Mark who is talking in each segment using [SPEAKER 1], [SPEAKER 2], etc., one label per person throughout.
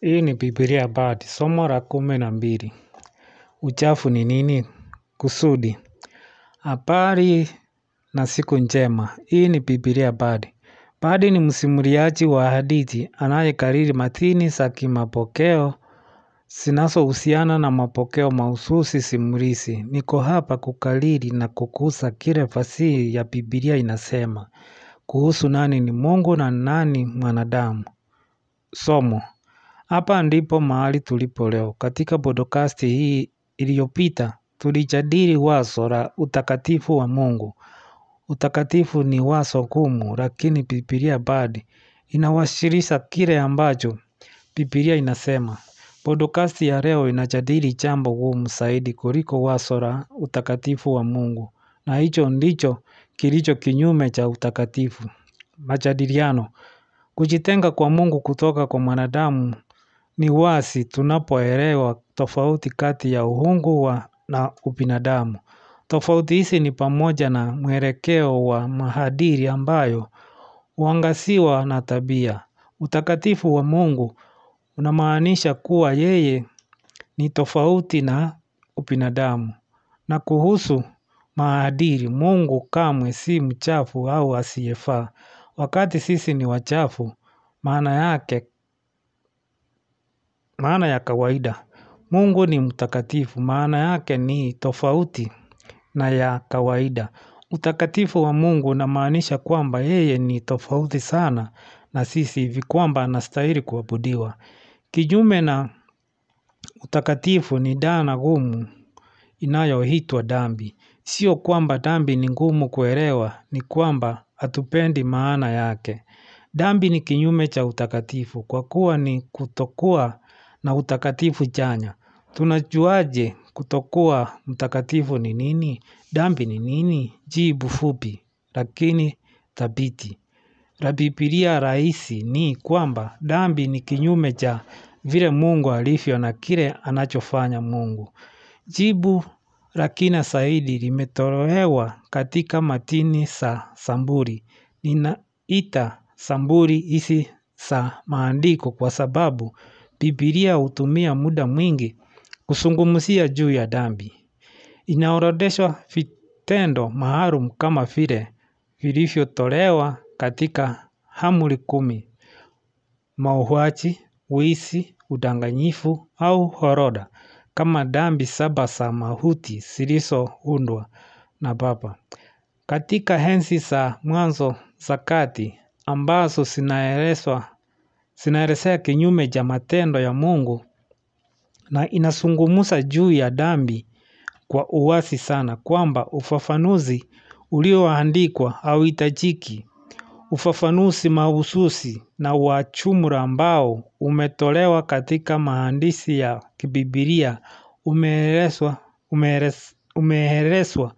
[SPEAKER 1] Hii ni Biblia Bard, somo la kumi na mbili. Uchafu ni nini? Kusudi. Habari na siku njema. Hii ni Biblia Bard. Bard ni msimuliaji wa hadithi anayekariri matini za kimapokeo zinazohusiana na mapokeo mahususi simulizi. Niko hapa kukariri na kukuza kile fasihi ya Biblia inasema. Kuhusu nani ni Mungu na nani mwanadamu. Somo. Hapa ndipo mahali tulipo leo. Katika podcast hii iliyopita, tulijadili wazo la utakatifu wa mungu. Utakatifu ni wazo gumu, lakini Biblia bado inawasilisha kile ambacho. Biblia inasema. Podcast ya leo inajadili jambo gumu zaidi kuliko wazo la utakatifu wa mungu. Na hicho ndicho kilicho kinyume cha utakatifu. Majadiliano. Kujitenga kwa mungu kutoka kwa mwanadamu ni wazi tunapoelewa tofauti kati ya uungu na ubinadamu. Tofauti hizi ni pamoja na mwelekeo wa maadili ambayo huangaziwa na tabia. Utakatifu wa mungu unamaanisha kuwa yeye ni tofauti na ubinadamu. Na kuhusu maadili mungu kamwe si mchafu au asiyefaa. Wakati sisi ni wachafu, maana yake, maana ya kawaida. Mungu ni mtakatifu, maana yake ni tofauti na ya kawaida. Utakatifu wa mungu unamaanisha kwamba yeye ni tofauti sana na sisi hivi kwamba anastahili kuabudiwa. Kinyume na utakatifu ni dhana gumu inayoitwa dhambi. Sio kwamba dhambi ni ngumu kuelewa ni kwamba hatupendi maana yake. Dhambi ni kinyume cha utakatifu kwa kuwa ni kutokuwa na utakatifu chanya. Tunajuaje kutokuwa mtakatifu ni nini? Dhambi ni nini? Jibu fupi, lakini thabiti. La Biblia rahisi ni kwamba dhambi ni kinyume cha vile mungu alivyo na kile anachofanya mungu. Jibu la kina zaidi limetolewa katika matini za Samburi. Ninaita Samburi hizi za maandiko kwa sababu Biblia hutumia muda mwingi kuzungumzia juu ya dhambi. Inaorodheshwa vitendo maalum kama vile vilivyotolewa katika amri kumi. Mauaji, wizi, udanganyifu au orodha kama dhambi saba za mauti zilizoundwa na baba. Katika enzi za mwanzo za kati ambazo zinaelezwa zinaelezea kinyume cha matendo ya mungu na inazungumza juu ya dhambi kwa uwazi sana kwamba ufafanuzi ulioandikwa hauhitajiki. Ufafanuzi mahususi na wa jumla ambao umetolewa katika maandishi ya kibibilia umeelezwa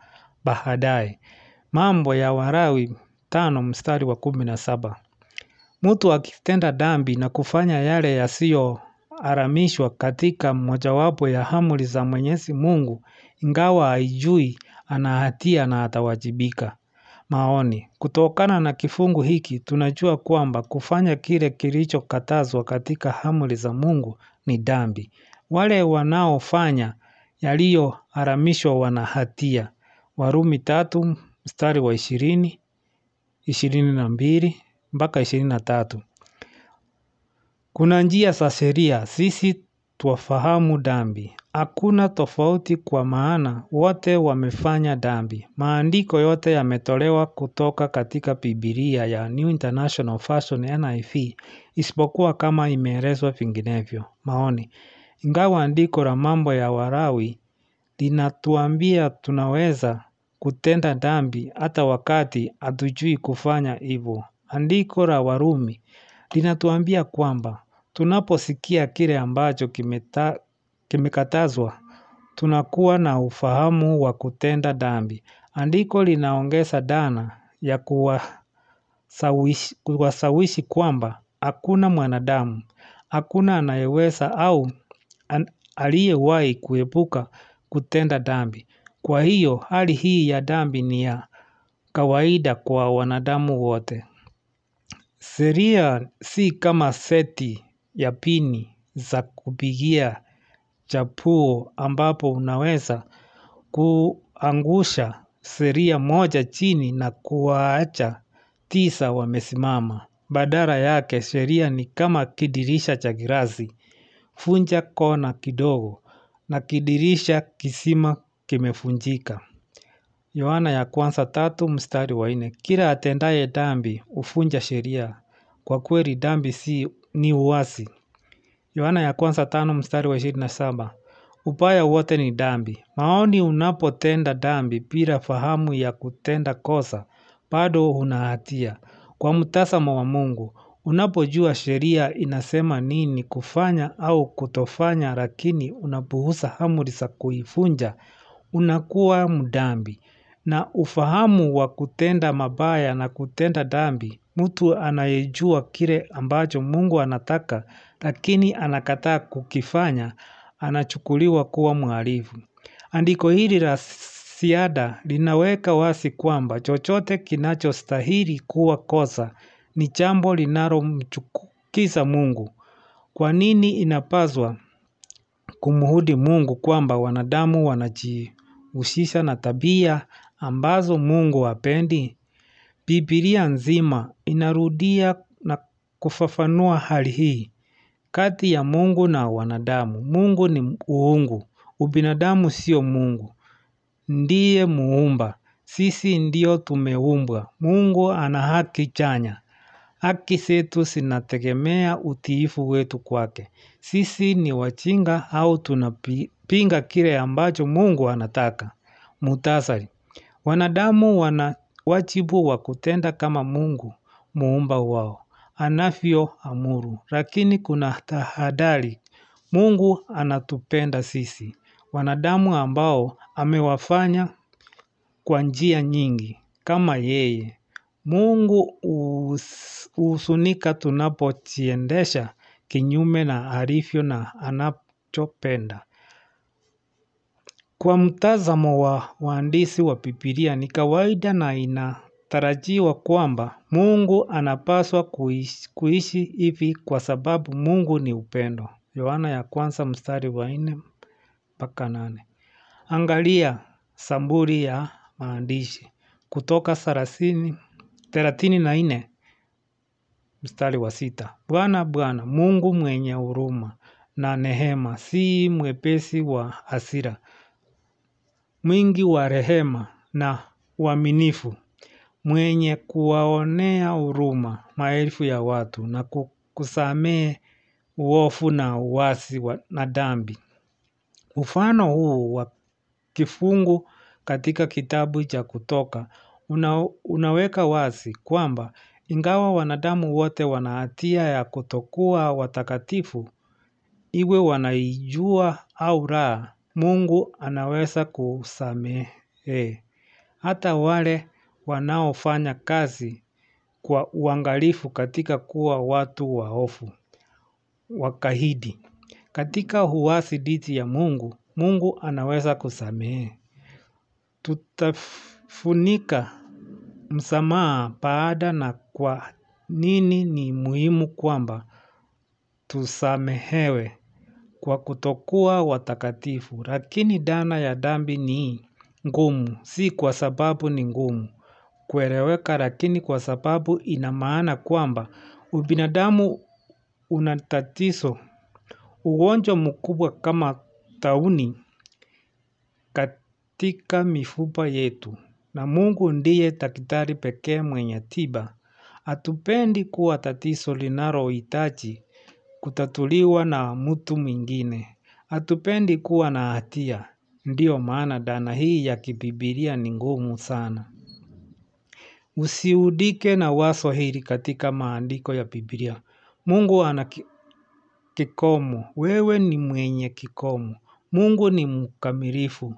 [SPEAKER 1] baadaye. Mambo ya walawi tano mstari wa kumi na saba. Mtu akitenda dhambi na kufanya yale yasiyoharamishwa katika mojawapo ya amri za mwenyezi mungu ingawa haijui ana hatia na atawajibika. Maoni, kutokana na kifungu hiki tunajua kwamba kufanya kile kilichokatazwa katika amri za mungu ni dhambi. Wale wanaofanya yaliyoharamishwa wana hatia. Warumi tatu, mstari wa ishirini, ishirini na mbili, mpaka ishirini na tatu. Kuna njia za sheria, sisi twafahamu dhambi. Hakuna tofauti kwa maana, wote wamefanya dhambi. Maandiko yote yametolewa kutoka katika Biblia ya New International Version NIV, isipokuwa kama imeelezwa vinginevyo. Maoni, ingawa andiko la mambo ya walawi, linatuambia tunaweza kutenda dhambi hata wakati hatujui kufanya hivyo. Andiko la warumi, linatuambia kwamba, tunaposikia kile ambacho kimekatazwa, tunakuwa na ufahamu wa kutenda dhambi. Andiko linaongeza dhana ya kuwashawishi kwamba, hakuna mwanadamu, hakuna anayeweza au aliyewahi kuepuka kutenda dhambi. Kwa hiyo, hali hii ya dhambi ni ya kawaida kwa wanadamu wote. Sheria si kama seti ya pini za kupigia chapuo ambapo unaweza kuangusha sheria moja chini na kuwaacha tisa wamesimama. Badala yake sheria ni kama kidirisha cha girasi. Vunja kona kidogo na kidirisha kisima kimevunjika. Yohana ya kwanza tatu mstari wa nne. Kila atendaye dhambi hufunja sheria. Kwa kweli dhambi si ni uasi. Yohana ya kwanza tano mstari wa ishirini na saba. Ubaya wote ni dhambi. Maoni unapotenda dhambi bila fahamu ya kutenda kosa, bado una hatia. Kwa mtazamo wa mungu, unapojua sheria inasema nini kufanya au kutofanya lakini unapuuza amri za kuivunja, unakuwa mdhambi. Na ufahamu wa kutenda mabaya na kutenda dhambi, mtu anayejua kile ambacho mungu anataka lakini anakataa kukifanya, anachukuliwa kuwa mhalifu. Andiko hili la ziada linaweka wazi kwamba chochote kinachostahili kuwa kosa ni jambo linalomchukiza mungu. Kwa nini inapaswa kumhudi mungu kwamba wanadamu wanajihusisha na tabia ambazo mungu hapendi? Biblia nzima inarudia na kufafanua hali hii. Kati ya mungu na wanadamu, mungu ni uungu, ubinadamu sio mungu. Ndiye muumba, sisi ndio tumeumbwa, mungu ana haki chanya. Haki zetu zinategemea utiifu wetu kwake. Sisi ni wajinga au tunapinga kile ambacho mungu anataka. Muhtasari, wanadamu wana wajibu wa kutenda kama mungu muumba wao. Anavyoamuru, lakini kuna tahadhari, mungu anatupenda sisi. Wanadamu ambao amewafanya kwa njia nyingi kama yeye. Mungu huhuzunika tunapojiendesha kinyume na alivyo na anachopenda. Kwa mtazamo wa waandisi wa Biblia ni kawaida na inatarajiwa kwamba mungu anapaswa kuishi hivi kwa sababu mungu ni upendo. Yohana ya kwanza mstari wa nne mpaka nane. Angalia samburi ya maandishi kutoka thelathini na nne mstari wa sita. Bwana Bwana mungu mwenye huruma na nehema si mwepesi wa hasira. Mwingi wa rehema na uaminifu mwenye kuwaonea huruma maelfu ya watu na kusamehe uovu na uasi na dhambi. Mfano huu wa kifungu katika kitabu cha kutoka unaweka wazi kwamba ingawa wanadamu wote wana hatia ya kutokuwa watakatifu iwe wanaijua au la mungu anaweza kusamehe. Hata wale wanaofanya kazi kwa uangalifu katika kuwa watu waovu, wakaidi. Katika uasi dhidi ya mungu, mungu anaweza kusamehe. Tutafunika msamaha baada na kwa nini ni muhimu kwamba tusamehewe kwa kutokuwa watakatifu. Lakini dhana ya dhambi ni ngumu, si kwa sababu ni ngumu. Kueleweka lakini kwa sababu ina maana kwamba ubinadamu una tatizo ugonjwa mkubwa kama tauni katika mifupa yetu na mungu ndiye daktari pekee mwenye tiba. Hatupendi kuwa tatizo linalohitaji kutatuliwa na mtu mwingine. Hatupendi kuwa na hatia. Ndiyo maana dhana hii ya kibibilia ni ngumu sana. Usiudike na wazo hili katika maandiko ya bibilia. Mungu ana kikomo. Wewe ni mwenye kikomo. Mungu ni mkamilifu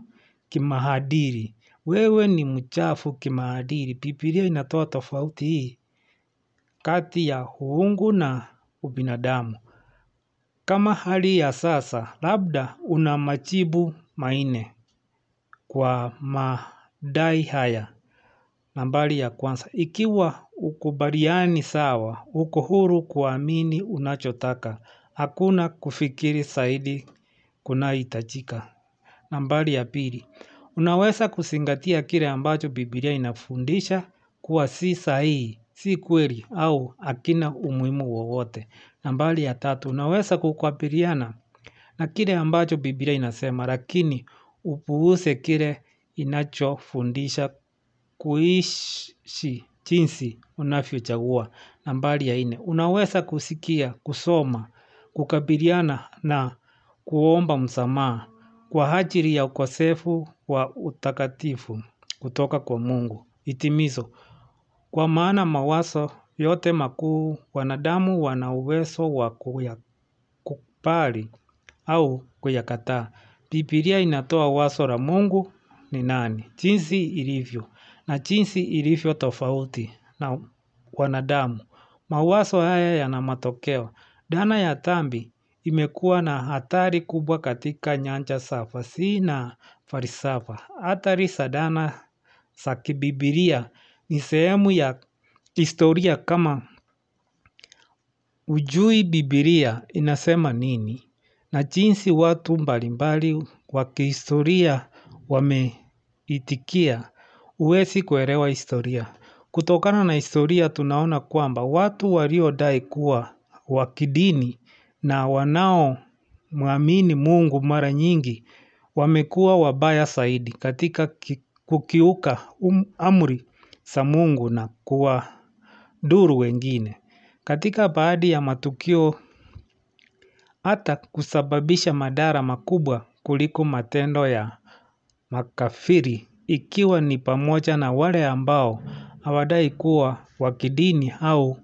[SPEAKER 1] kimaadili. Wewe ni mchafu kimaadili. Bibilia inatoa tofauti hii kati ya uungu na ubinadamu. Kama hali ya sasa, labda una majibu manne kwa madai haya. Nambari ya kwanza. Ikiwa ukubaliani sawa, uko huru kuamini unachotaka. Hakuna kufikiri zaidi kunahitajika. Nambari ya pili. Unaweza kuzingatia kile ambacho Biblia inafundisha kuwa si sahihi, si kweli au hakina umuhimu wowote. Nambari ya tatu. Unaweza kukabiliana na kile ambacho Biblia inasema lakini upuuze kile inachofundisha kuishi jinsi unavyochagua. Nambari ya nne. Unaweza kusikia, kusoma, kukabiliana na kuomba msamaha kwa ajili ya ukosefu wa utakatifu kutoka kwa mungu. Hitimizo. Kwa maana mawazo yote makuu wanadamu wana uwezo wa kuyakubali au kuyakataa. Biblia inatoa wazo la mungu ni nani. Jinsi ilivyo na jinsi ilivyo tofauti na wanadamu. Mawazo haya yana matokeo. Dhana ya dhambi imekuwa na hatari kubwa katika nyanja za fasihi na falsafa. Athari za dhana za kibibilia ni sehemu ya historia kama hujui bibilia inasema nini na jinsi watu mbalimbali wa kihistoria wameitikia huwezi kuelewa historia. Kutokana na historia tunaona kwamba watu waliodai kuwa wa kidini na wanaomwamini mungu mara nyingi wamekuwa wabaya zaidi katika kukiuka amri za mungu na kuwadhuru wengine. Katika baadhi ya matukio hata kusababisha madhara makubwa kuliko matendo ya makafiri ikiwa ni pamoja na wale ambao hawadai kuwa wa kidini au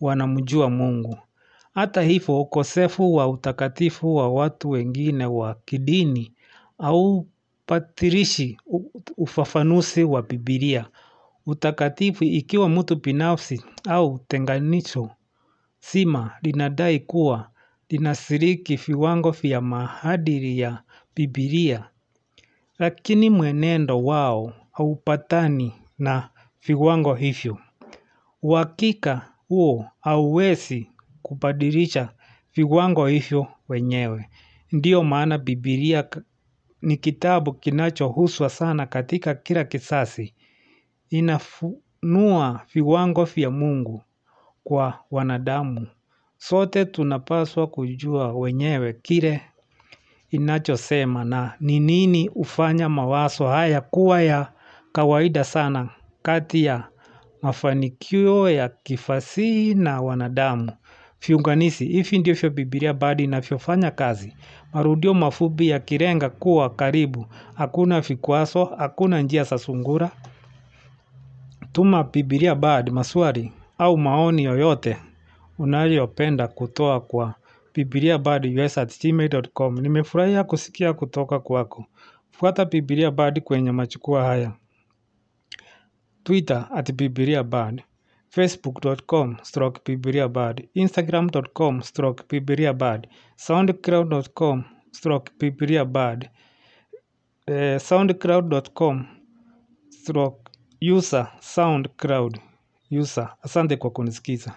[SPEAKER 1] wanamjua mungu. Hata hivyo ukosefu wa utakatifu wa watu wengine wa kidini haubatilishi ufafanuzi wa Biblia. Utakatifu ikiwa mtu binafsi au tenganisho zima linadai kuwa linashiriki viwango vya maadili ya Biblia. Lakini mwenendo wao haupatani na viwango hivyo. Uhakika huo hauwezi kubadilisha viwango hivyo wenyewe. Ndiyo maana Biblia ni kitabu kinachohuswa sana katika kila kizazi. Inafunua viwango vya mungu kwa wanadamu. Sote tunapaswa kujua wenyewe kile inachosema na ni nini hufanya mawazo haya kuwa ya kawaida sana kati ya mafanikio ya kifasihi na wanadamu. Viunganishi, hivi ndivyo Biblia bado inavyofanya kazi. Marudio mafupi yakilenga kuwa karibu. Hakuna vikwazo, hakuna njia za sungura. Tuma bibilia bad maswali au maoni yoyote unayopenda kutoa kwa bibliabard@gmail.com. Nimefurahia kusikia kutoka kwako. Fuata bibilia bad kwenye majukwaa haya. Twitter at Bibilia Bard, Facebook.com stroke Bibilia Bard, Instagram.com stroke Bibilia Bard, Soundcloud.com stroke Biblia Bard, Soundcloud.com stroke user Soundcloud user. Asante kwa kunisikiza.